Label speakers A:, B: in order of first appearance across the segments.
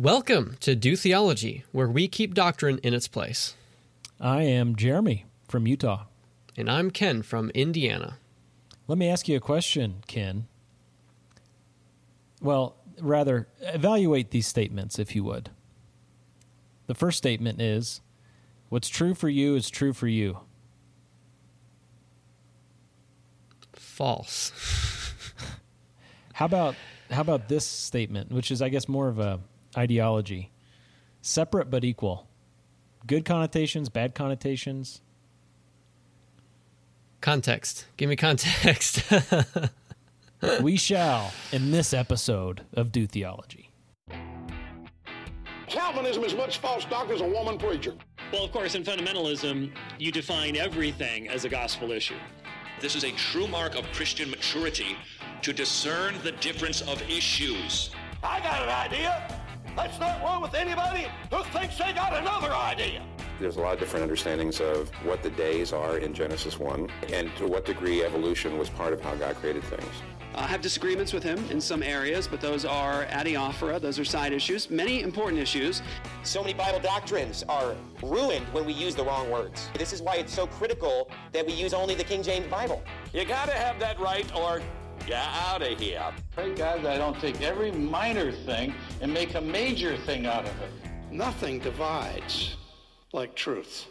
A: Welcome to Do Theology, where we keep doctrine in its place.
B: I am Jeremy from Utah.
A: And I'm Ken from Indiana.
B: Let me ask you a question, Ken. Well, rather, evaluate these statements, if you would. The first statement is What's true for you is true for you.
A: False.
B: how about how about this statement, which is I guess more of a ideology. Separate but equal. Good connotations, bad connotations.
A: Context. Give me context.
B: we shall in this episode of Do Theology.
C: Calvinism is much false doctrine as a woman preacher.
D: Well, of course, in fundamentalism, you define everything as a gospel issue.
E: This is a true mark of Christian maturity to discern the difference of issues.
C: I got an idea. Let's not roll with anybody who thinks they got another idea.
F: There's a lot of different understandings of what the days are in Genesis 1 and to what degree evolution was part of how God created things.
G: I have disagreements with him in some areas, but those are adiaphora, those are side issues, many important issues.
H: So many Bible doctrines are ruined when we use the wrong words. This is why it's so critical that we use only the King James Bible.
C: You gotta have that right or get out of here.
I: Pray God that I don't take every minor thing and make a major thing out of it.
J: Nothing divides like truth.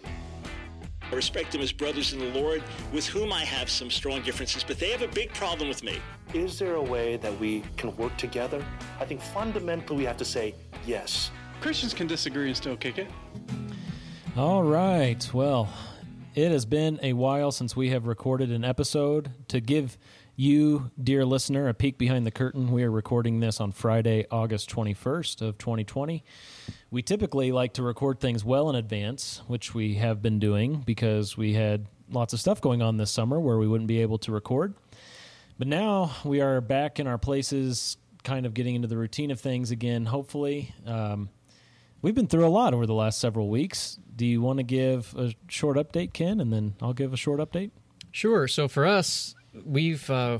D: I respect them as brothers in the Lord, with whom I have some strong differences, but they have a big problem with me.
J: Is there a way that we can work together? I think fundamentally we have to say yes.
K: Christians can disagree and still kick it.
B: All right. Well, it has been a while since we have recorded an episode. To give you, dear listener, a peek behind the curtain, we are recording this on Friday, August 21st of 2020. We typically like to record things well in advance, which we have been doing because we had lots of stuff going on this summer where we wouldn't be able to record. But now we are back in our places, kind of getting into the routine of things again, hopefully. Um, we've been through a lot over the last several weeks. Do you want to give a short update, Ken, and then I'll give a short update?
A: Sure. So for us, we've uh,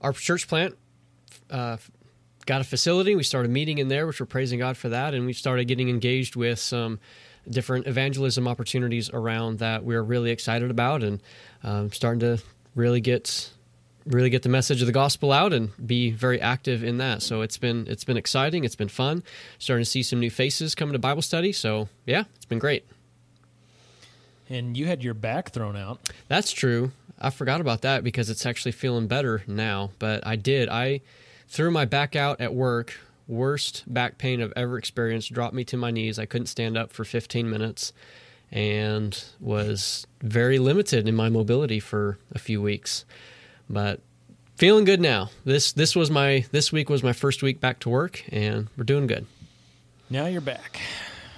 A: our church plant uh, got a facility. We started meeting in there, which we're praising God for that, and we've started getting engaged with some different evangelism opportunities around that we're really excited about, and um, starting to really get really get the message of the gospel out and be very active in that. So it's been it's been exciting. It's been fun. Starting to see some new faces coming to Bible study. So yeah, it's been great.
B: And you had your back thrown out.
A: That's true. I forgot about that because it's actually feeling better now. But I did. I threw my back out at work. Worst back pain I've ever experienced. Dropped me to my knees. I couldn't stand up for 15 minutes and was very limited in my mobility for a few weeks. But feeling good now. This this was my this week was my first week back to work, and we're doing good.
B: Now you're back.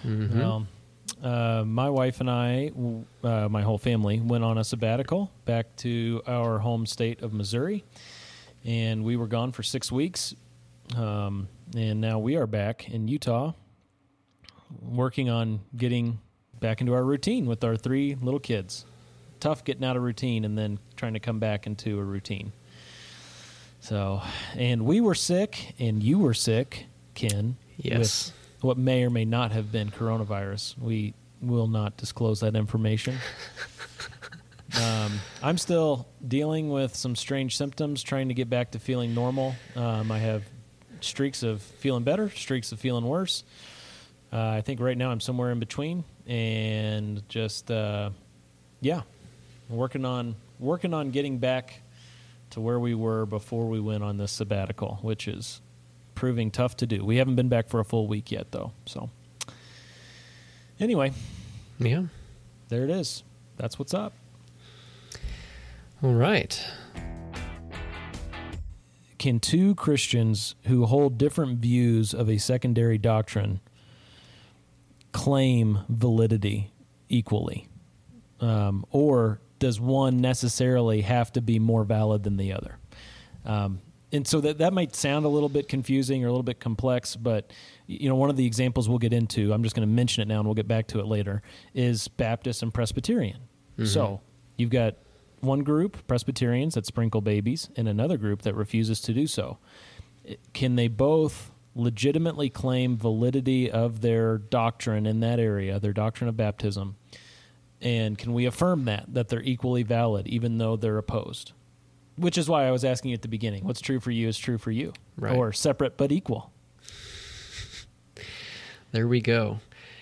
A: Mm-hmm.
B: Well, uh, my wife and I, uh, my whole family, went on a sabbatical back to our home state of Missouri, and we were gone for six weeks. Um, and now we are back in Utah, working on getting back into our routine with our three little kids tough getting out of routine and then trying to come back into a routine. So, and we were sick, and you were sick, Ken.
A: Yes.
B: With what may or may not have been coronavirus. We will not disclose that information. um, I'm still dealing with some strange symptoms, trying to get back to feeling normal. Um, I have streaks of feeling better, streaks of feeling worse. Uh, I think right now I'm somewhere in between, and just uh, yeah, working on working on getting back to where we were before we went on this sabbatical, which is proving tough to do. We haven't been back for a full week yet, though. So, anyway,
A: yeah,
B: there it is. That's what's up.
A: All right.
B: Can two Christians who hold different views of a secondary doctrine claim validity equally? Um, or does one necessarily have to be more valid than the other? Um, and so that that might sound a little bit confusing or a little bit complex, but you know, one of the examples we'll get into, I'm just going to mention it now, and we'll get back to it later, is Baptist and Presbyterian. Mm-hmm. So you've got one group Presbyterians that sprinkle babies, and another group that refuses to do so. Can they both legitimately claim validity of their doctrine in that area, their doctrine of baptism? And can we affirm that, that they're equally valid, even though they're opposed? Which is why I was asking at the beginning what's true for you is true for you,
A: Right.
B: or separate but equal.
A: There we go.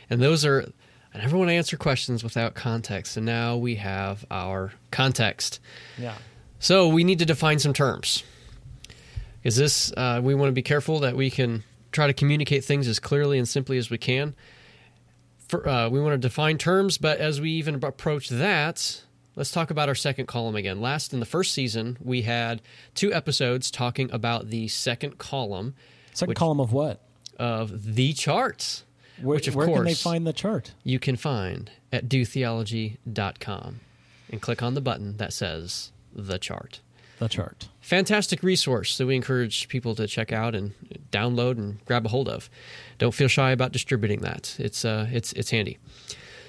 A: And those are, I never want to answer questions without context. And now we have our context.
B: Yeah.
A: So we need to define some terms. Is this, uh, we want to be careful that we can try to communicate things as clearly and simply as we can. For, uh, we want to define terms, but as we even approach that, let's talk about our second column again. Last in the first season, we had two episodes talking about the second column.
B: Second
A: which-
B: column of what?
A: Of the charts.
B: Where,
A: which, of
B: where
A: course,
B: can they find the chart?
A: you can find at dotheology.com and click on the button that says the chart.
B: The chart.
A: Fantastic resource that we encourage people to check out and download and grab a hold of. Don't feel shy about distributing that. It's uh, it's it's handy.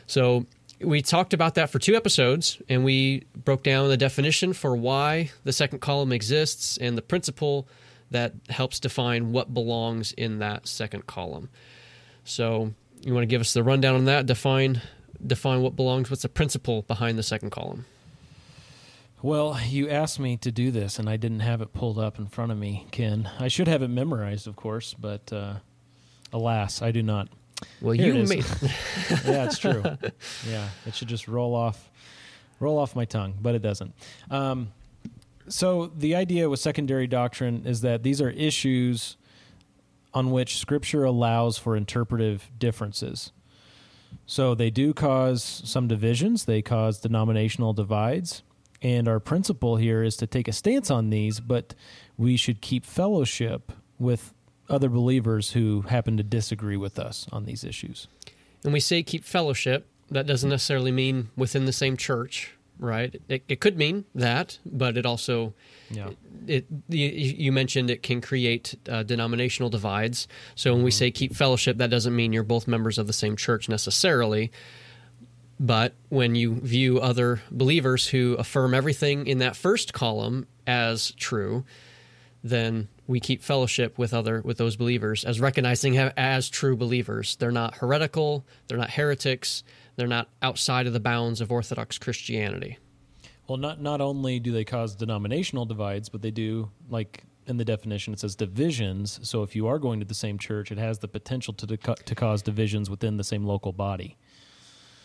A: So we talked about that for two episodes, and we broke down the definition for why the second column exists and the principle that helps define what belongs in that second column. So you want to give us the rundown on that? Define define what belongs. What's the principle behind the second column?
B: Well, you asked me to do this, and I didn't have it pulled up in front of me, Ken. I should have it memorized, of course, but uh, alas, I do not.
A: Well,
B: Here
A: you made.
B: yeah, it's true. Yeah, it should just roll off, roll off my tongue, but it doesn't. Um, so the idea with secondary doctrine is that these are issues on which Scripture allows for interpretive differences. So they do cause some divisions. They cause denominational divides. And our principle here is to take a stance on these, but we should keep fellowship with other believers who happen to disagree with us on these issues.
A: And we say keep fellowship. That doesn't necessarily mean within the same church, right? It, it could mean that, but it also,
B: Yeah.
A: it, you, you mentioned it can create uh, denominational divides. So when we say keep fellowship, that doesn't mean you're both members of the same church necessarily. But when you view other believers who affirm everything in that first column as true, then we keep fellowship with other with those believers as recognizing them as true believers. They're not heretical, they're not heretics, they're not outside of the bounds of Orthodox Christianity.
B: Well, not not only do they cause denominational divides, but they do like in the definition it says divisions. So if you are going to the same church, it has the potential to deco- to cause divisions within the same local body.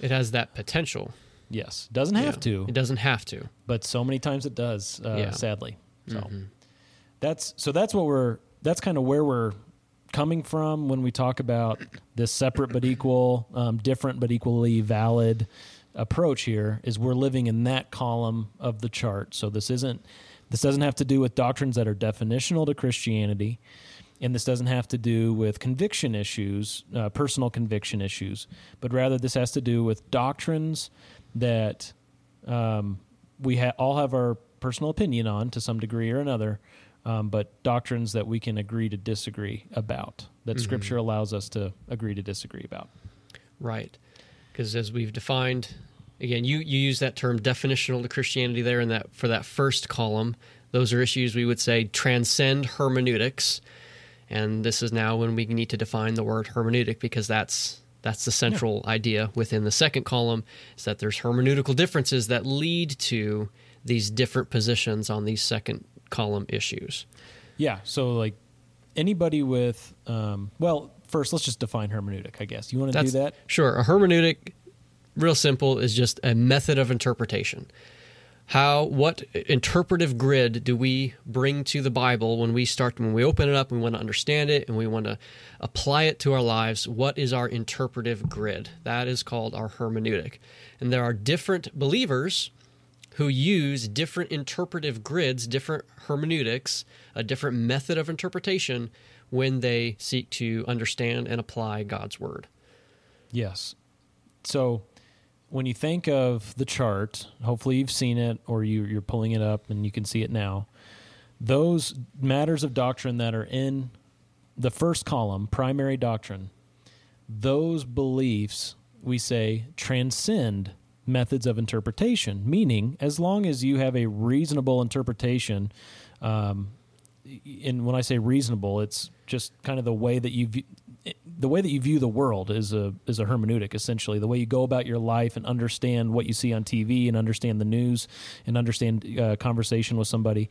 A: It has that potential.
B: Yes, doesn't have
A: Yeah.
B: to,
A: It doesn't have to.
B: but so many times it does. Uh,
A: Yeah.
B: Sadly, so that's so that's what we're that's kind of where we're coming from when we talk about this separate but equal, um, different but equally valid approach. Here is we're living in that column of the chart. So this isn't this doesn't have to do with doctrines that are definitional to Christianity. And this doesn't have to do with conviction issues, uh, personal conviction issues, but rather this has to do with doctrines that um, we ha- all have our personal opinion on to some degree or another, um, but doctrines that we can agree to disagree about, that Scripture allows us to agree to disagree about.
A: Right. Because as we've defined, again, you, you use that term definitional to Christianity there in that for that first column. Those are issues we would say transcend hermeneutics. And this is now when we need to define the word hermeneutic because that's that's the central idea within the second column is that there's hermeneutical differences that lead to these different positions on these second column issues.
B: Yeah. So, like anybody with, um, well, first let's just define hermeneutic. I guess you want to do that.
A: Sure. A hermeneutic, real simple, is just a method of interpretation. How, what interpretive grid do we bring to the Bible when we start, when we open it up, we want to understand it and we want to apply it to our lives? What is our interpretive grid? That is called our hermeneutic. And there are different believers who use different interpretive grids, different hermeneutics, a different method of interpretation when they seek to understand and apply God's word.
B: Yes. So when you think of the chart, hopefully you've seen it or you, you're pulling it up and you can see it now. Those matters of doctrine that are in the first column, primary doctrine, those beliefs, we say, transcend methods of interpretation, meaning as long as you have a reasonable interpretation, um, and when I say reasonable, it's just kind of the way that you view, the way that you view the world is a is a hermeneutic essentially. The way you go about your life and understand what you see on TV and understand the news and understand uh, conversation with somebody.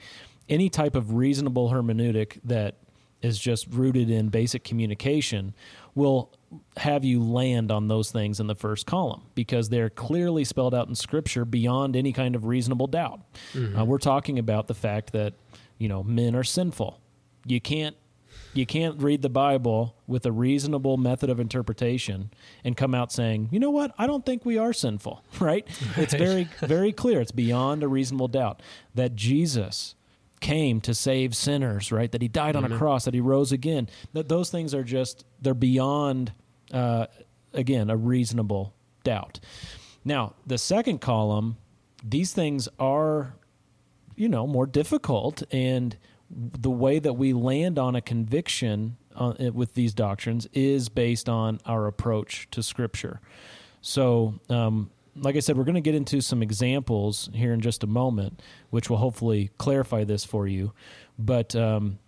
B: Any type of reasonable hermeneutic that is just rooted in basic communication will have you land on those things in the first column because they're clearly spelled out in scripture beyond any kind of reasonable doubt.
A: Mm-hmm.
B: Uh, we're talking about the fact that you know men are sinful. You can't you can't read the Bible with a reasonable method of interpretation and come out saying, you know what, I don't think we are sinful, right? It's very, very clear. It's beyond a reasonable doubt that Jesus came to save sinners, right? That he died on a
A: Mhm.
B: cross, that he rose again. That those things are just, they're beyond, uh, again, a reasonable doubt. Now, the second column, these things are you know more difficult and the way that we land on a conviction uh, with these doctrines is based on our approach to scripture so um, like i said we're going to get into some examples here in just a moment which will hopefully clarify this for you but um,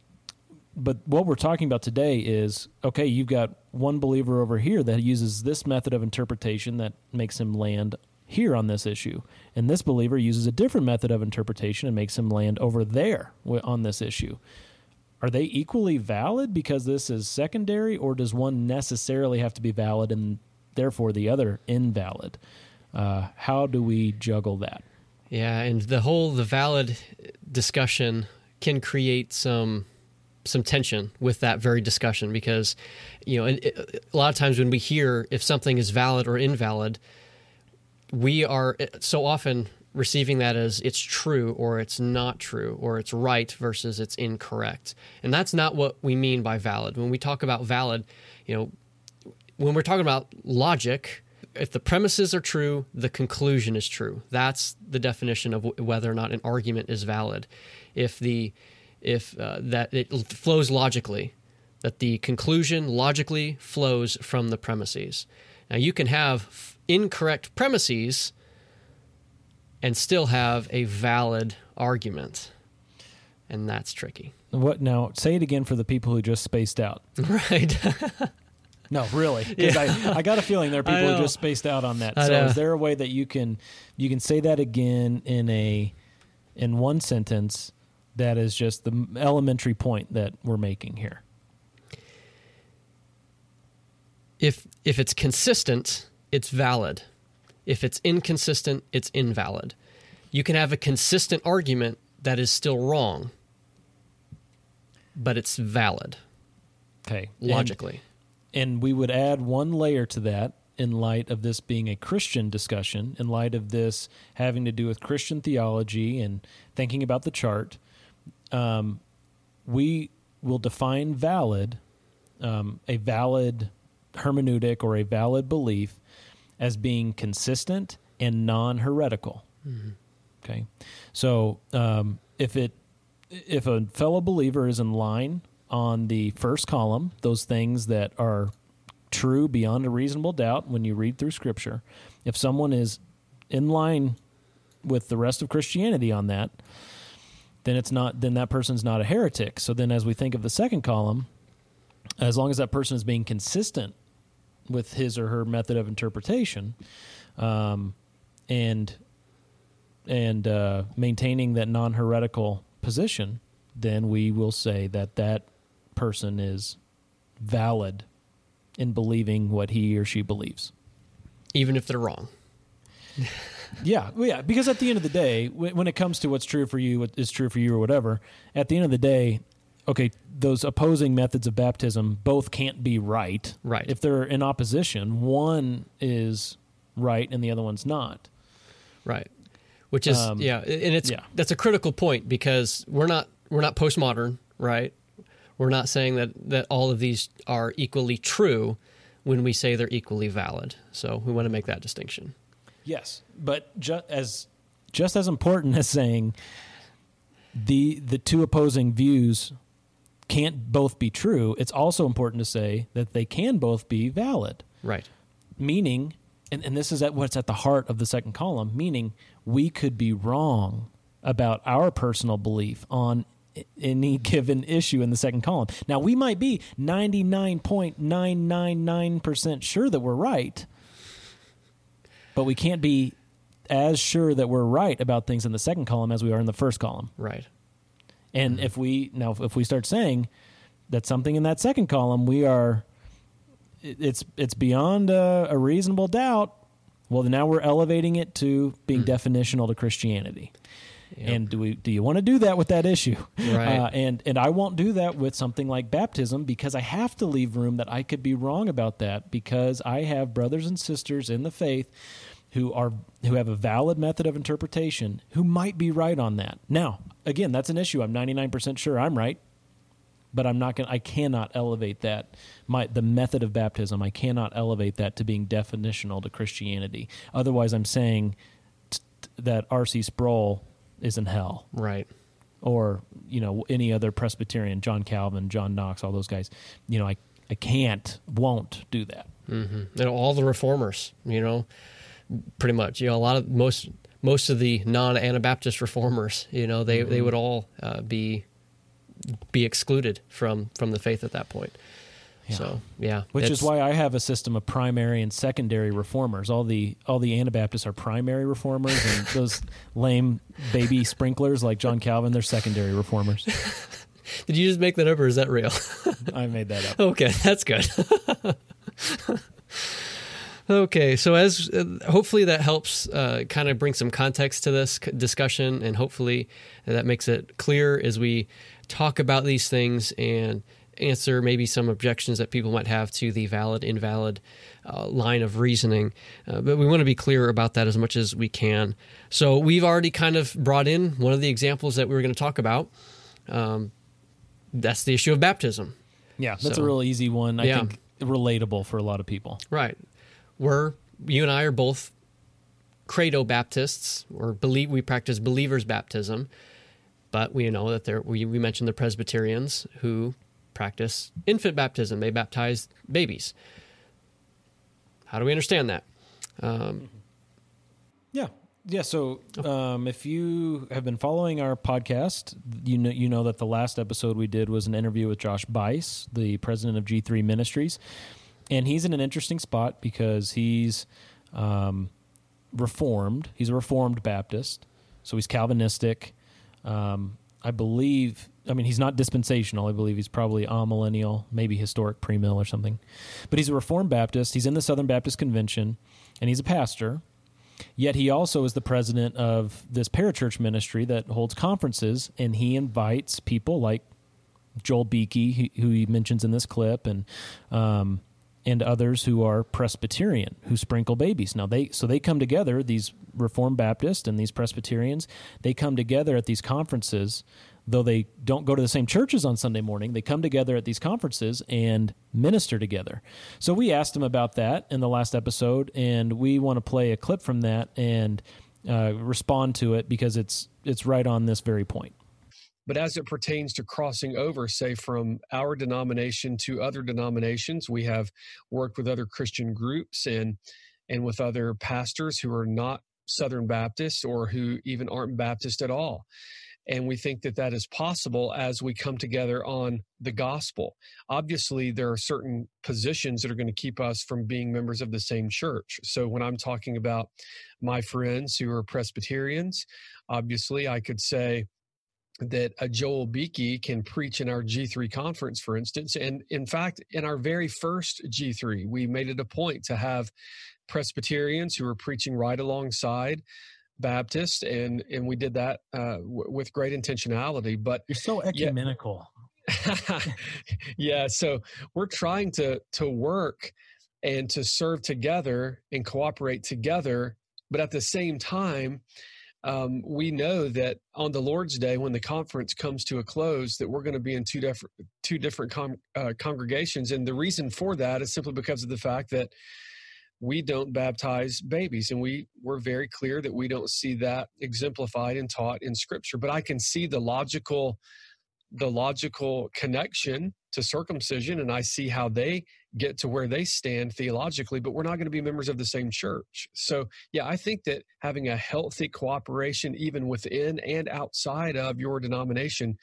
B: but what we're talking about today is okay you've got one believer over here that uses this method of interpretation that makes him land here on this issue. And this believer uses a different method of interpretation and makes him land over there on this issue. Are they equally valid because this is secondary or does one necessarily have to be valid and therefore the other invalid? Uh, how do we juggle that?
A: Yeah, and the whole the valid discussion can create some some tension with that very discussion because you know it, it- uh, a lot of times when we hear if something is valid or invalid, we are uh, so often receiving that as it's true or it's not true or it's right versus it's incorrect. And that's not what we mean by valid. When we talk about valid, you know, when we're talking about logic, if the premises are true, the conclusion is true. That's the definition of whether or not an argument is valid. If the if uh, that it flows logically, that the conclusion logically flows from the premises. Now you can have f- incorrect premises and still have a valid argument, and that's tricky.
B: what now say it again for the people who just spaced out
A: Right.
B: No, really, because
A: Yeah.
B: I, I got a feeling there are people who just spaced out on that.
A: I
B: So,
A: know.
B: is there a way that you can you can say that again in a in one sentence that is just the elementary point that we're making here?
A: if if it's consistent, it's valid. If it's inconsistent, it's invalid. You can have a consistent argument that is still wrong, but it's valid
B: Okay,
A: logically.
B: And, and we would add one layer to that in light of this being a Christian discussion, in light of this having to do with Christian theology and thinking about the chart. Um, we will define valid, um, a valid hermeneutic or a valid belief, as being consistent and non heretical. Okay, so um, if it if a fellow believer is in line on the first column, those things that are true beyond a reasonable doubt when you read through Scripture, if someone is in line with the rest of Christianity on that, then it's not then that person's not a heretic. So then, as we think of the second column, as long as that person is being consistent with his or her method of interpretation, um, and and uh, maintaining that non heretical position, then we will say that that person is valid in believing what he or she believes.
A: Even if they're wrong.
B: Yeah, well, yeah. Because at the end of the day, wh- when it comes to what's true for you, what is true for you, or whatever, at the end of the day, okay, those opposing methods of baptism both can't be right.
A: Right.
B: If they're in opposition, one is right and the other one's not.
A: Right. Which is
B: Um,
A: yeah, and it's
B: yeah.
A: that's a critical point because we're not we're not postmodern, right? We're not saying that that all of these are equally true when we say they're equally valid. So we want to make that distinction.
B: Yes, but ju- as just as important as saying the the two opposing views can't both be true, it's also important to say that they can both be valid.
A: Right.
B: Meaning, and, and this is at what's at the heart of the second column, meaning we could be wrong about our personal belief on any given issue in the second column. Now, we might be 99.999% sure that we're right, but we can't be as sure that we're right about things in the second column as we are in the first column.
A: Right.
B: And if we now if we start saying that something in that second column we are it's it's beyond a, a reasonable doubt, well now we're elevating it to being definitional to Christianity. And do we do you want to do that with that issue?
A: Right.
B: Uh, and and I won't do that with something like baptism because I have to leave room that I could be wrong about that because I have brothers and sisters in the faith who are who have a valid method of interpretation who might be right on that. Now, again, that's an issue. I'm 99% sure I'm right, but I'm not going I cannot elevate that my the method of baptism. I cannot elevate that to being definitional to Christianity. Otherwise, I'm saying t- that R.C. Sproul is in hell.
A: Right.
B: Or, you know, any other Presbyterian, John Calvin, John Knox, all those guys. You know, I I can't, won't do that.
A: hmm And all the reformers, you know, pretty much. You know, a lot of most most of the non Anabaptist reformers, you know, they they
B: Mhm.
A: would all uh, be be excluded from from the faith at that point. So yeah,
B: Which is why I have a system of primary and secondary reformers. All the all the Anabaptists are primary reformers, and those lame baby sprinklers like John Calvin, they're secondary reformers.
A: Did you just make that up, or is that real?
B: I made that up.
A: Okay, that's good. Okay, so as uh, hopefully that helps uh, kind of bring some context to this c- discussion, and hopefully that makes it clear as we talk about these things and answer maybe some objections that people might have to the valid invalid uh, line of reasoning. Uh, but we want to be clear about that as much as we can. So we've already kind of brought in one of the examples that we were going to talk about. Um, that's the issue of baptism.
B: Yeah, that's
A: So-
B: a real easy one. I
A: Yeah.
B: think relatable for a lot of people.
A: Right. We're you and I are both credo Baptists, or believe we practice believers baptism, but we know that there we, we mentioned the Presbyterians who practice infant baptism. They baptize babies. How do we understand that? Um,
B: Yeah. Yeah, so um, if you have been following our podcast, you know you know that the last episode we did was an interview with Josh Buice, the president of G3 Ministries, and he's in an interesting spot because he's um, reformed. He's a reformed Baptist, so he's Calvinistic. Um, I believe. I mean, he's not dispensational. I believe he's probably amillennial, maybe historic premill or something. But he's a Reformed Baptist. He's in the Southern Baptist Convention, and he's a pastor. Yet he also is the president of this parachurch ministry that holds conferences, and he invites people like Joel Beeke, who he mentions in this clip, and um, and others who are Presbyterian who sprinkle babies. Now they so they come together. These Reformed Baptists and these Presbyterians they come together at these conferences. Though they don't go to the same churches on Sunday morning, they come together at these conferences and minister together. So we asked them about that in the last episode, and we want to play a clip from that and uh, respond to it because it's it's right on this very point.
L: But as it pertains to crossing over, say, from our denomination to other denominations, we have worked with other Christian groups and and with other pastors who are not Southern Baptists or who even aren't Baptist at all. And we think that that is possible as we come together on the gospel. Obviously, there are certain positions that are going to keep us from being members of the same church. So, when I'm talking about my friends who are Presbyterians, obviously, I could say, that a Joel Beeke can preach in our G3 conference, for instance. And in fact, in our very first G3, we made it a point to have Presbyterians who were preaching right alongside Baptists, and and we did that uh, w- with great intentionality. But
B: you're so ecumenical.
L: yeah, so we're trying to to work and to serve together and cooperate together, but at the same time, um, we know that on the Lord's Day, when the conference comes to a close, that we're going to be in two different two different com- uh, congregations, and the reason for that is simply because of the fact that we don't baptize babies, and we we're very clear that we don't see that exemplified and taught in Scripture. But I can see the logical the logical connection to circumcision and I see how they get to where they stand theologically, but we're not going to be members of the same church. So, yeah, I think that having a healthy cooperation, even within and outside of your denomination,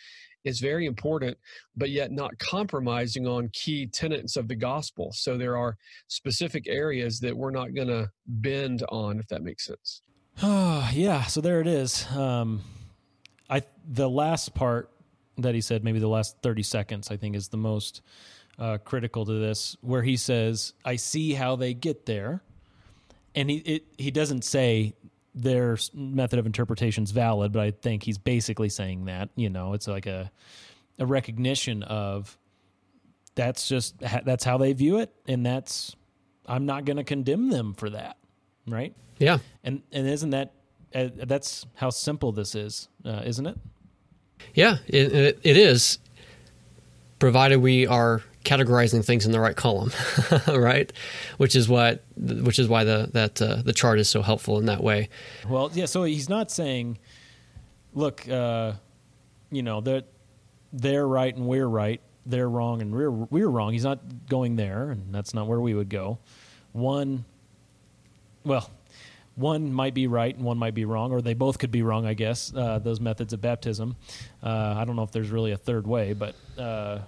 L: is very important, but yet not compromising on key tenets of the gospel. So, there are specific areas that we're not going to bend on, if that makes sense.
B: Yeah. So, there it is. Um, I the last part that he said, maybe the last 30 seconds, I think is the most uh, critical to this, where he says, I see how they get there. And he, it, he doesn't say their method of interpretation is valid, but I think he's basically saying that, you know, it's like a, a recognition of that's just, that's how they view it. And that's, I'm not going to condemn them for that. Right.
A: Yeah.
B: And, and isn't that, uh, that's how simple this is, uh, isn't it?
A: Yeah, it, it is, provided we are categorizing things in the right column, right? Which is what, which is why the that uh, the chart is so helpful in that way.
B: Well, yeah. So he's not saying, look, uh, you know, that they're, they're right and we're right, they're wrong and we're we're wrong. He's not going there, and that's not where we would go. One, well, one might be right and one might be wrong, or they both could be wrong, I guess, uh, those methods of baptism. Uh, I don't know if there's really a third way, but uh,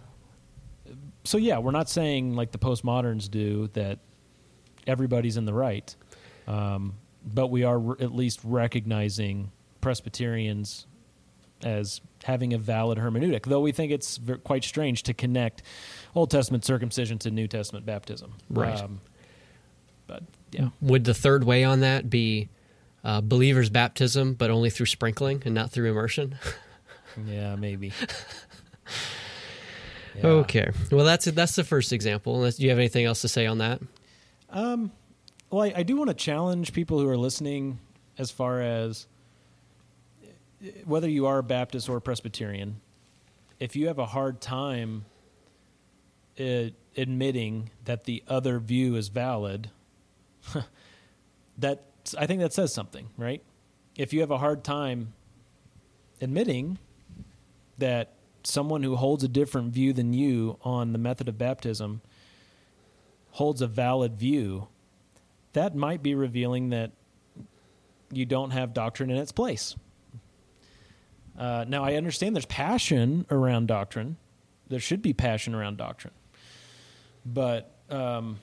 B: so yeah, we're not saying like the postmoderns do that everybody's in the right, um, but we are re- at least recognizing Presbyterians as having a valid hermeneutic, though we think it's v- quite strange to connect Old Testament circumcision to New Testament baptism.
A: Right.
B: Um, but yeah.
A: Would the third way on that be uh, believers' baptism, but only through sprinkling and not through immersion?
B: yeah, maybe.
A: yeah. Okay. Well, that's that's the first example. Do you have anything else to say on that?
B: Um, well, I, I do want to challenge people who are listening as far as whether you are Baptist or Presbyterian. If you have a hard time uh, admitting that the other view is valid, that I think that says something, right? If you have a hard time admitting that someone who holds a different view than you on the method of baptism holds a valid view, that might be revealing that you don't have doctrine in its place. Uh, now, I understand there's passion around doctrine. There should be passion around doctrine. But um,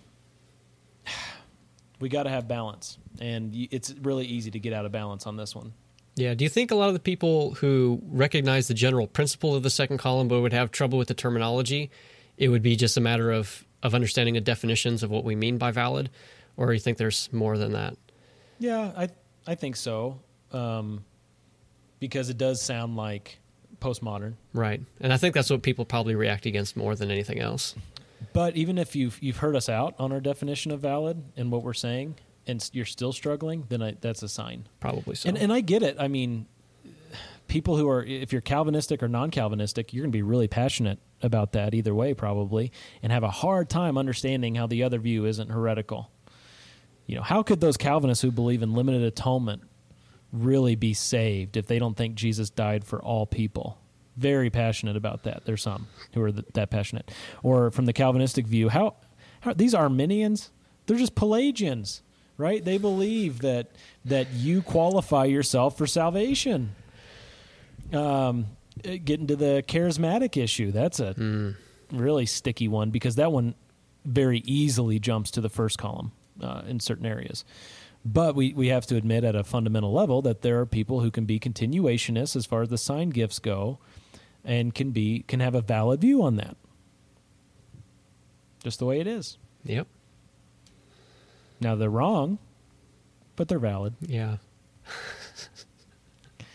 B: we got to have balance, and it's really easy to get out of balance on this one.
A: Yeah. Do you think a lot of the people who recognize the general principle of the second column but would have trouble with the terminology, it would be just a matter of of understanding the definitions of what we mean by valid, or you think there's more than that?
B: Yeah, I I think so, um, because it does sound like postmodern,
A: right? And I think that's what people probably react against more than anything else.
B: But even if you've you've heard us out on our definition of valid and what we're saying, and you're still struggling, then I, that's a sign.
A: Probably so.
B: And, and I get it. I mean, people who are if you're Calvinistic or non-Calvinistic, you're going to be really passionate about that either way, probably, and have a hard time understanding how the other view isn't heretical. You know, how could those Calvinists who believe in limited atonement really be saved if they don't think Jesus died for all people? Very passionate about that. There's some who are that passionate. Or from the Calvinistic view, how, how these Arminians, they're just Pelagians, right? They believe that that you qualify yourself for salvation. Um, get into the charismatic issue. That's a mm. really sticky one because that one very easily jumps to the first column uh, in certain areas. But we, we have to admit at a fundamental level that there are people who can be continuationists as far as the sign gifts go and can be can have a valid view on that. Just the way it is.
A: Yep.
B: Now they're wrong, but they're valid.
A: Yeah.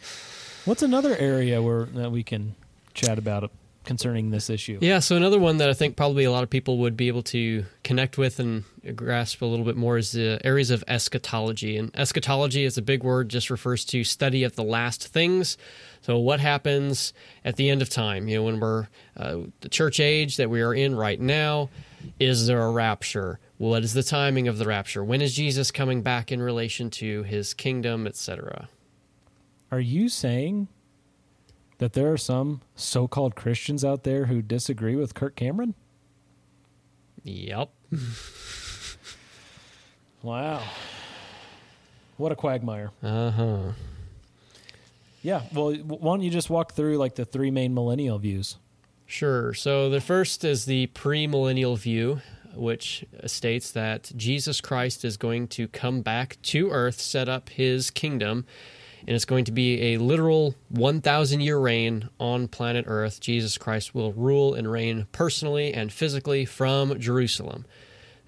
B: What's another area where that we can chat about concerning this issue?
A: Yeah, so another one that I think probably a lot of people would be able to connect with and grasp a little bit more is the areas of eschatology. And eschatology is a big word, just refers to study of the last things. So, what happens at the end of time? You know, when we're uh, the church age that we are in right now, is there a rapture? What is the timing of the rapture? When is Jesus coming back in relation to his kingdom, etc.?
B: Are you saying that there are some so-called Christians out there who disagree with Kirk Cameron?
A: Yep.
B: wow. What a quagmire.
A: Uh huh.
B: Yeah. Well, why don't you just walk through like the three main millennial views?
A: Sure. So the first is the premillennial view, which states that Jesus Christ is going to come back to earth, set up his kingdom, and it's going to be a literal 1,000 year reign on planet earth. Jesus Christ will rule and reign personally and physically from Jerusalem.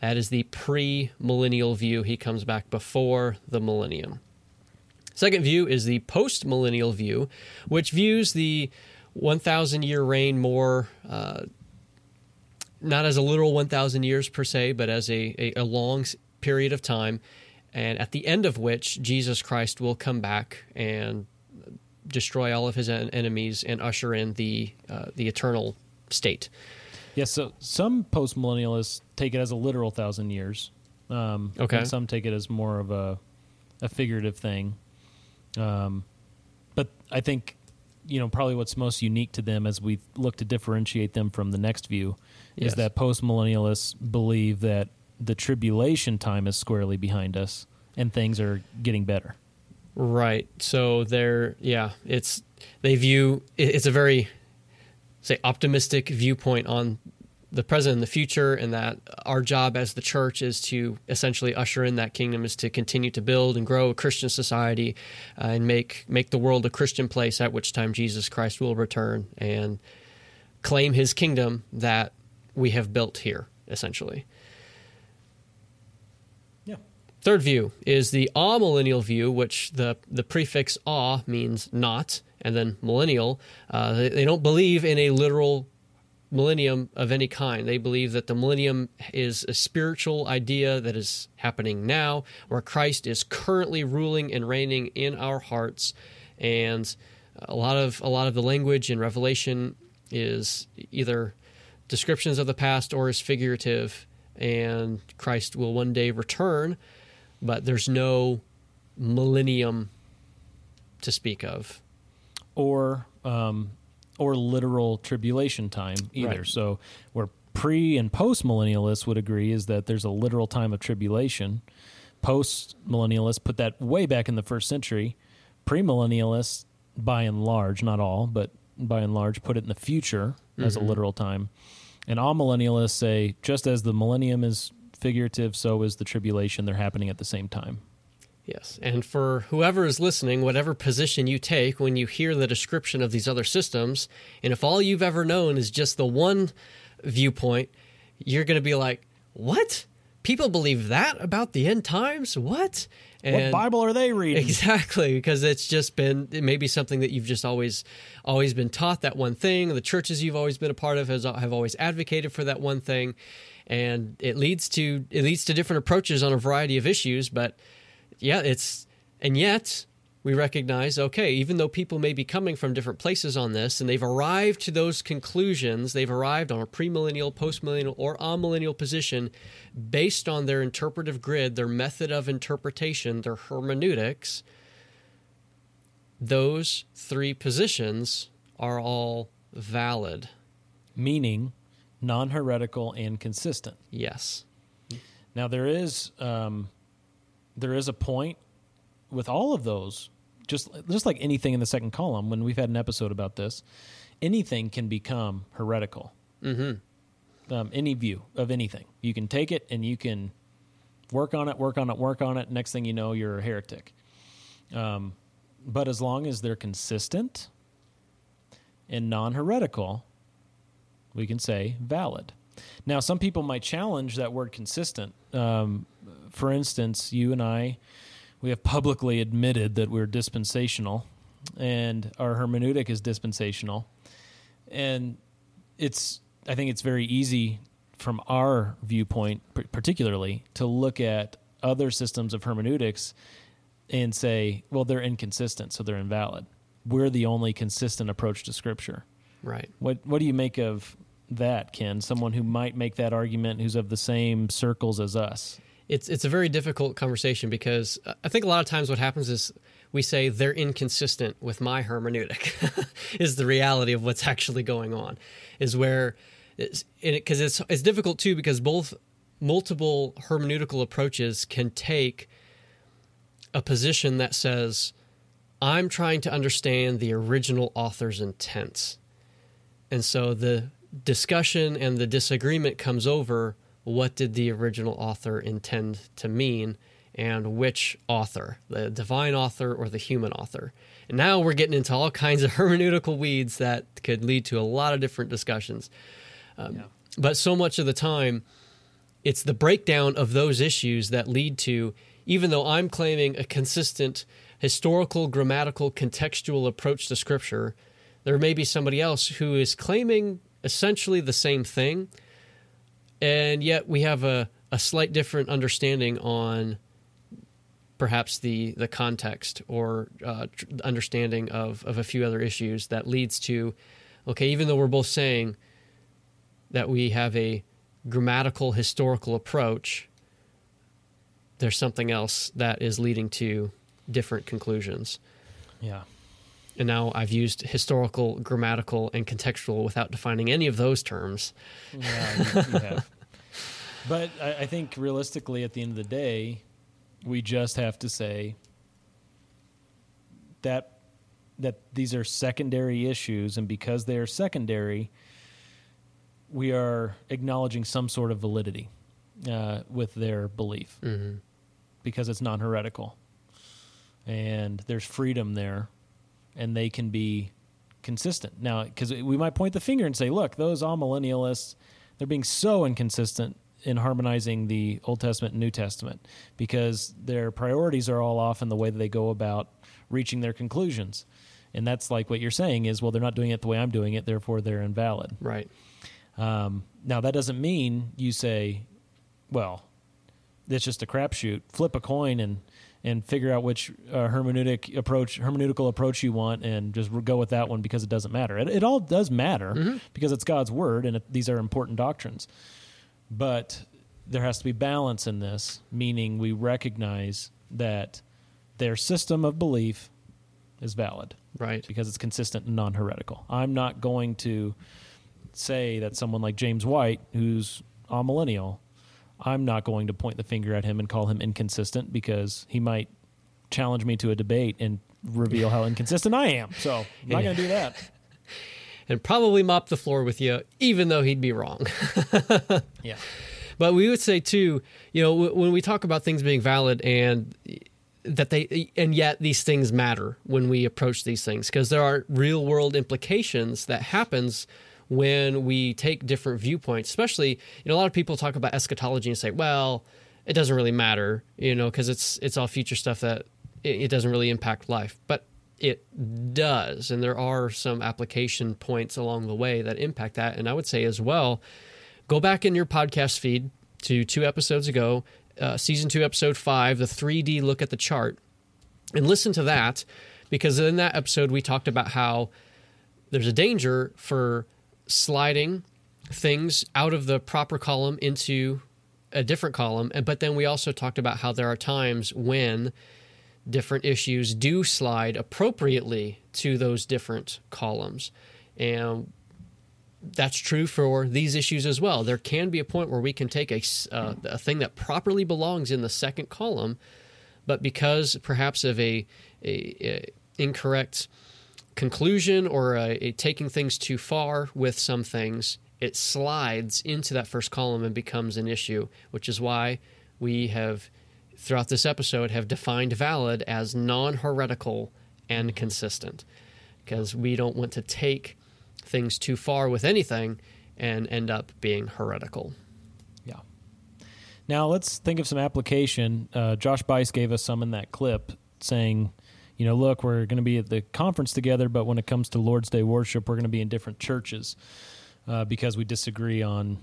A: That is the pre-millennial view. He comes back before the millennium. Second view is the post-millennial view, which views the 1,000 year reign more uh, not as a literal 1,000 years per se, but as a, a, a long period of time, and at the end of which Jesus Christ will come back and destroy all of his en- enemies and usher in the uh, the eternal state.
B: Yes, yeah, so some post millennialists take it as a literal thousand years. Um,
A: okay.
B: And some take it as more of a a figurative thing. Um, but I think you know probably what's most unique to them as we look to differentiate them from the next view
A: Yes.
B: is that post millennialists believe that the tribulation time is squarely behind us and things are getting better.
A: Right. So they're yeah, it's they view it's a very say optimistic viewpoint on the present and the future and that our job as the church is to essentially usher in that kingdom is to continue to build and grow a Christian society uh, and make make the world a Christian place at which time Jesus Christ will return and claim his kingdom that we have built here essentially.
B: Yeah.
A: Third view is the amillennial view, which the, the prefix a means not, and then millennial. Uh, they, they don't believe in a literal millennium of any kind. They believe that the millennium is a spiritual idea that is happening now, where Christ is currently ruling and reigning in our hearts, and a lot of a lot of the language in Revelation is either descriptions of the past or is figurative, and Christ will one day return, but there's no millennium to speak of.
B: or um, or literal tribulation time either.
A: Right.
B: So where pre and post millennialists would agree is that there's a literal time of tribulation. Post millennialists put that way back in the first century. Pre millennialists, by and large, not all, but by and large, put it in the future as a
A: Mhm.
B: literal time. And amillennialists say just as the millennium is figurative, so is the tribulation. They're happening at the same time.
A: Yes. And for whoever is listening, whatever position you take when you hear the description of these other systems, and if all you've ever known is just the one viewpoint, you're going to be like, what? People believe that about the end times? What?
B: what Bible are they reading?
A: Exactly, because it's just been it may be something that you've just always always been taught that one thing. The churches you've always been a part of has have always advocated for that one thing, and it leads to it leads to different approaches on a variety of issues. But yeah, it's and yet we recognize okay, even though people may be coming from different places on this, and they've arrived to those conclusions, they've arrived on a premillennial, postmillennial, or amillennial position based on their interpretive grid, their method of interpretation, their hermeneutics. Those three positions are all valid.
B: Meaning non heretical and consistent.
A: Yes.
B: Now there is um, there is a point with all of those, just just like anything in the second column. When we've had an episode about this, anything can become heretical.
A: Mm-hmm.
B: Um, any view of anything, you can take it and you can work on it, work on it, work on it. Next thing you know, you're a heretic. Um, but as long as they're consistent and non heretical, we can say valid. Now, some people might challenge that word consistent. Um, for instance, you and I, we have publicly admitted that we're dispensational and our hermeneutic is dispensational. And it's, I think it's very easy from our viewpoint, particularly, to look at other systems of hermeneutics and say, well, they're inconsistent, so they're invalid. We're the only consistent approach to Scripture.
A: Right.
B: What What do you make of that, Ken? Someone who might make that argument, who's of the same circles as us.
A: It's it's a very difficult conversation because I think a lot of times what happens is we say they're inconsistent with my hermeneutic is the reality of what's actually going on is where because it, it's it's difficult too because both multiple hermeneutical approaches can take a position that says i'm trying to understand the original author's intent and so the discussion and the disagreement comes over what did the original author intend to mean and which author, the divine author or the human author. And now we're getting into all kinds of hermeneutical weeds that could lead to a lot of different discussions. Um, yeah. But so much of the time, it's the breakdown of those issues that lead to, even though I'm claiming a consistent historical, grammatical, contextual approach to Scripture, there may be somebody else who is claiming essentially the same thing, and yet we have a, a slight different understanding on perhaps the the context or uh, understanding of of a few other issues that leads to okay even though we're both saying that we have a grammatical historical approach there's something else that is leading to different conclusions.
B: Yeah
A: and now I've used historical, grammatical, and contextual without defining any of those terms.
B: Yeah, you, you have. But I, I think realistically, at the end of the day, we just have to say that that these are secondary issues, and because they are secondary, we are acknowledging some sort of validity uh, with their belief
A: mm-hmm.
B: because it's non heretical, and there's freedom there, and they can be consistent. Now, because we might point the finger and say, "Look, those amillennialists, they're being so inconsistent." in harmonizing the Old Testament and New Testament because their priorities are all off in the way that they go about reaching their conclusions. And that's like what you're saying is, well, they're not doing it the way I'm doing it, therefore they're invalid.
A: Right.
B: Um, now, that doesn't mean you say, well, it's just a crapshoot. Flip a coin and and figure out which uh, hermeneutic approach, hermeneutical approach you want, and just go with that one because it doesn't matter. It, it all does matter
A: mm-hmm.
B: because it's God's word and it, these are important doctrines. But there has to be balance in this, meaning we recognize that their system of belief is valid.
A: Right.
B: Because it's consistent and non heretical. I'm not going to say that someone like James White, who's amillennial, I'm not going to point the finger at him and call him inconsistent because he might challenge me to a debate and reveal how inconsistent I am. So I'm not going to do that.
A: and probably mop the floor with you, even though he'd be wrong.
B: yeah.
A: But we would say too, you know, when we talk about things being valid and that they and yet these things matter when we approach these things because there are real world implications that happens when we take different viewpoints especially you know a lot of people talk about eschatology and say well it doesn't really matter you know because it's it's all future stuff that it, it doesn't really impact life but it does. And there are some application points along the way that impact that. And I would say as well, go back in your podcast feed to two episodes ago, uh, season two, episode five, the 3D look at the chart, and listen to that because in that episode we talked about how there's a danger for sliding things out of the proper column into a different column. But then we also talked about how there are times when different issues do slide appropriately to those different columns. And that's true for these issues as well. There can be a point where we can take a, uh, a thing that properly belongs in the second column, but because perhaps of a, a, a incorrect conclusion or a, taking things too far with some things, it slides into that first column and becomes an issue, which is why we have throughout this episode have defined valid as non heretical and consistent because we don't want to take things too far with anything and end up being heretical.
B: Yeah. Now let's think of some application. Uh, Josh Buice gave us some in that clip saying, you know, look, we're going to be at the conference together, but when it comes to Lord's Day worship, we're going to be in different churches uh, because we disagree on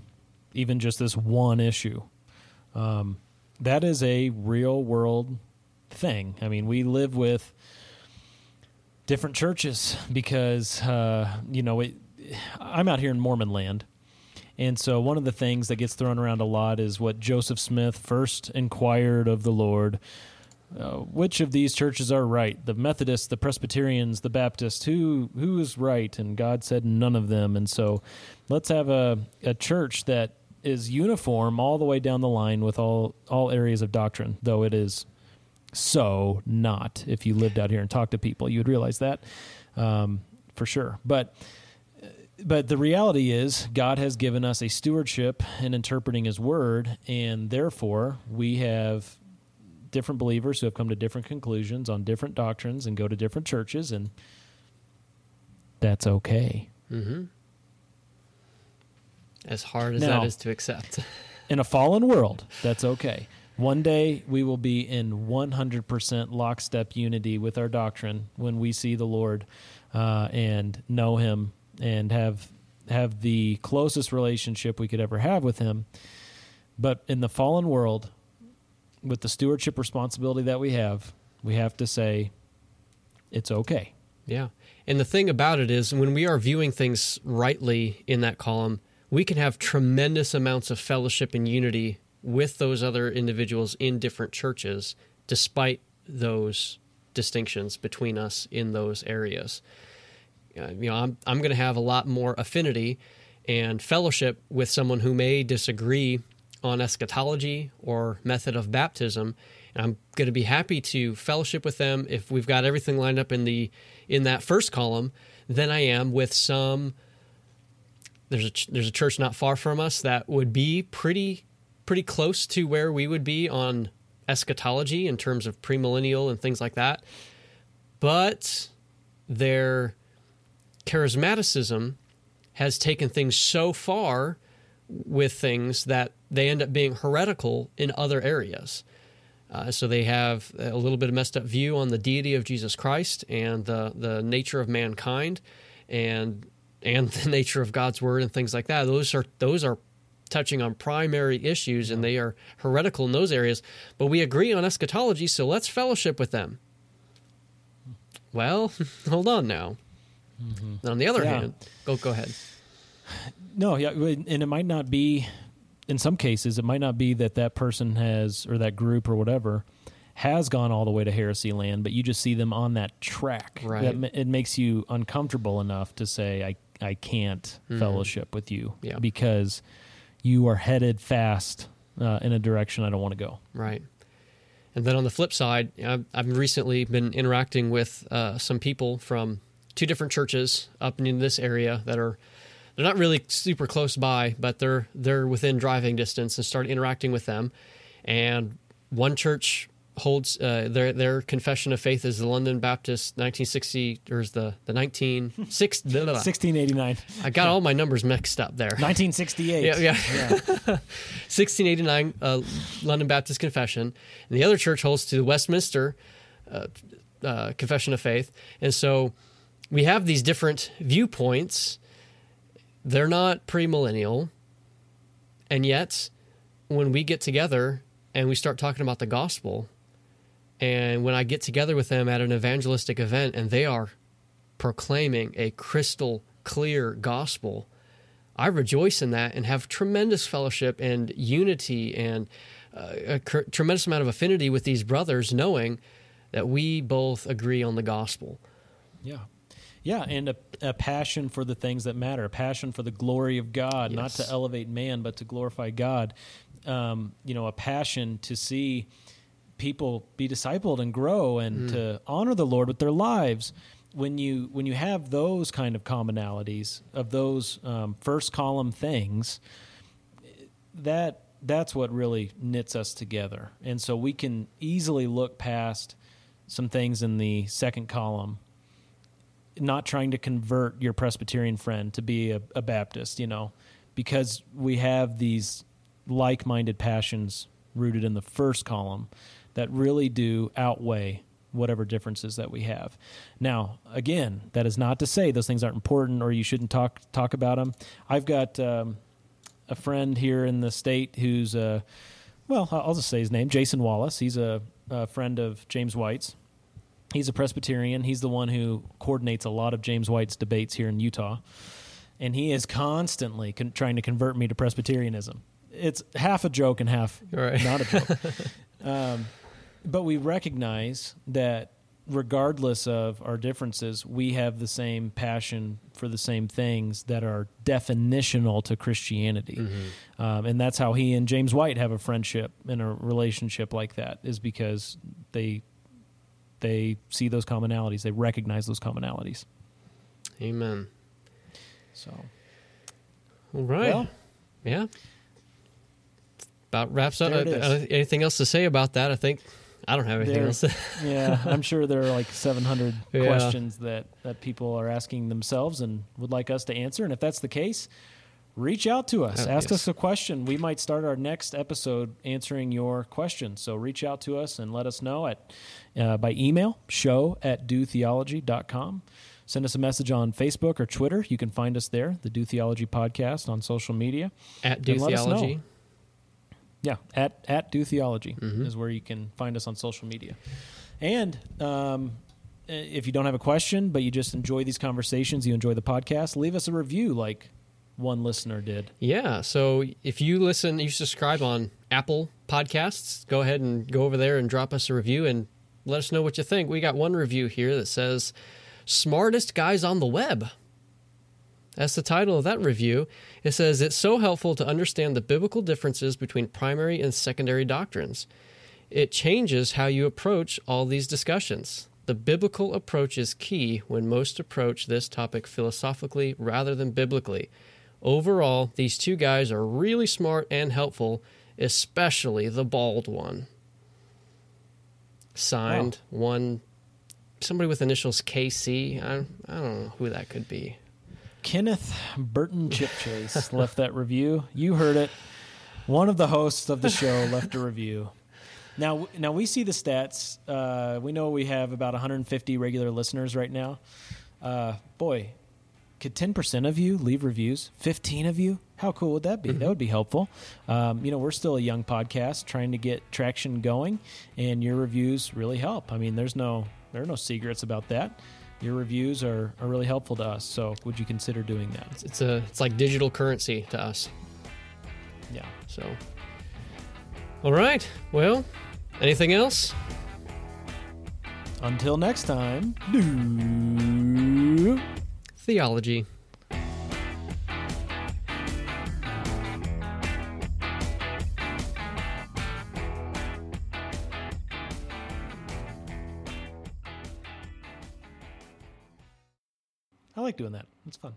B: even just this one issue. Um, that is a real world thing. I mean, we live with different churches because uh, you know it, I'm out here in Mormon land, and so one of the things that gets thrown around a lot is what Joseph Smith first inquired of the Lord. Uh, which of these churches are right? The Methodists, the Presbyterians, the Baptists. Who who is right? And God said none of them. And so, let's have a a church that is uniform all the way down the line with all all areas of doctrine. Though it is so not. If you lived out here and talked to people, you would realize that um, for sure. But but the reality is God has given us a stewardship in interpreting his word and therefore we have different believers who have come to different conclusions on different doctrines and go to different churches and that's okay.
A: Mm-hmm. As hard as
B: Now-
A: that is to accept.
B: In a fallen world, that's okay. One day we will be in 100% lockstep unity with our doctrine when we see the Lord uh, and know Him and have have the closest relationship we could ever have with Him. But in the fallen world, with the stewardship responsibility that we have, we have to say it's okay.
A: Yeah. And the thing about it is, when we are viewing things rightly in that column, we can have tremendous amounts of fellowship and unity with those other individuals in different churches, despite those distinctions between us in those areas. Uh, you know, I'm, I'm going to have a lot more affinity and fellowship with someone who may disagree on eschatology or method of baptism. And I'm going to be happy to fellowship with them if we've got everything lined up in the in that first column than I am with some. There's a there's a church not far from us that would be pretty pretty close to where we would be on eschatology in terms of premillennial and things like that, but their charismaticism has taken things so far with things that they end up being heretical in other areas. Uh, so they have a little bit of messed up view on the deity of Jesus Christ and the the nature of mankind, and and the nature of God's word and things like that. Those are those are touching on primary issues, and they are heretical in those areas. But we agree on eschatology, so let's fellowship with them. Well, hold on now. On the other
B: Yeah.
A: hand, go go ahead.
B: No, yeah, and it might not be. In some cases, it might not be that that person has or that group or whatever has gone all the way to heresy land, but you just see them on that track.
A: Right.
B: That it makes you uncomfortable enough to say, "I I can't
A: Mhm.
B: fellowship with you
A: Yeah.
B: because you are headed fast uh, in a direction I don't want to go."
A: Right. And then on the flip side, I've, I've recently been interacting with uh, some people from two different churches up in this area that are they're not really super close by, but they're they're within driving distance, and start interacting with them. And one church holds uh, their their confession of faith is the London Baptist 1960 or is the the 1960 blah, blah, blah.
B: 1689.
A: I got all my numbers mixed up there.
B: 1968.
A: Yeah, yeah. 1689 uh, London Baptist Confession, and the other church holds to the Westminster uh, uh, Confession of Faith, and so we have these different viewpoints. They're not premillennial, and yet when we get together and we start talking about the gospel, and when I get together with them at an evangelistic event, and they are proclaiming a crystal clear gospel. I rejoice in that and have tremendous fellowship and unity and uh, a tremendous amount of affinity with these brothers, knowing that we both agree on the gospel.
B: Yeah. Yeah, and a, a passion for the things that matter, a passion for the glory of God, not to elevate man, but to glorify God. Um, you know, a passion to see people be discipled and grow and
A: Mm.
B: to honor the Lord with their lives. When you when you have those kind of commonalities of those um, first column things, that that's what really knits us together. And so we can easily look past some things in the second column not trying to convert your Presbyterian friend to be a, a Baptist, you know, because we have these like minded passions rooted in the first column that really do outweigh whatever differences that we have. Now, again, that is not to say those things aren't important or you shouldn't talk talk about them. I've got um, a friend here in the state who's uh, well, I'll just say his name, Jason Wallace. He's a, a friend of James White's. He's a Presbyterian. He's the one who coordinates a lot of James White's debates here in Utah. And he is constantly con- trying to convert me to Presbyterianism. It's half a joke and half
A: Right.
B: not a joke. um, but we recognize that regardless of our differences, we have the same passion for the same things that are definitional to Christianity.
A: Mm-hmm.
B: Um, and that's how he and James White have a friendship and a relationship like that, is because they they see those commonalities, they recognize those commonalities.
A: Amen.
B: So,
A: all right,
B: Well-
A: yeah, about wraps up. Uh, uh, anything else to say about that? I think I don't have anything
B: There-
A: else. To,
B: yeah, I'm sure there are like 700
A: Yeah.
B: questions that, that people are asking themselves and would like us to answer. And if that's the case, reach out to us.
A: Oh,
B: Ask
A: yes.
B: us a question. We might start our next episode answering your questions. So reach out to us and let us know at uh, by email, show at dotheology.com. Send us a message on Facebook or Twitter. You can find us there, the Do Theology Podcast on social media.
A: At Do
B: And let us know.
A: Theology.
B: Yeah, at at Do Theology
A: Mm-hmm.
B: is where you can find us on social media. And um, if you don't have a question, but you just enjoy these conversations, you enjoy the podcast, leave us a review like one listener did.
A: Yeah. So if you listen, you subscribe on Apple Podcasts, go ahead and go over there and drop us a review and let us know what you think. We got one review here that says, Smartest Guys on the Web. That's the title of that review. It says, It's so helpful to understand the biblical differences between primary and secondary doctrines. It changes how you approach all these discussions. The biblical approach is key when most approach this topic philosophically rather than biblically. Overall, these two guys are really smart and helpful, especially the bald one. Signed, one somebody with initials KC. I, I don't know who that could be.
B: Kenneth Burton Chipchase left that review. You heard it. One of the hosts of the show left a review. Now, now we see the stats. Uh, we know we have about 150 regular listeners right now. Uh, boy, could 10% of you leave reviews? 15 of you? How cool would that be? That would be helpful. Um, you know, we're still a young podcast trying to get traction going, and your reviews really help. I mean, there's no there are no secrets about that. Your reviews are, are really helpful to us. So, would you consider doing that?
A: It's, it's a it's like digital currency to us.
B: Yeah.
A: So, all right. Well, anything else?
B: Until next time, do
A: Theology.
B: I like doing that. It's fun.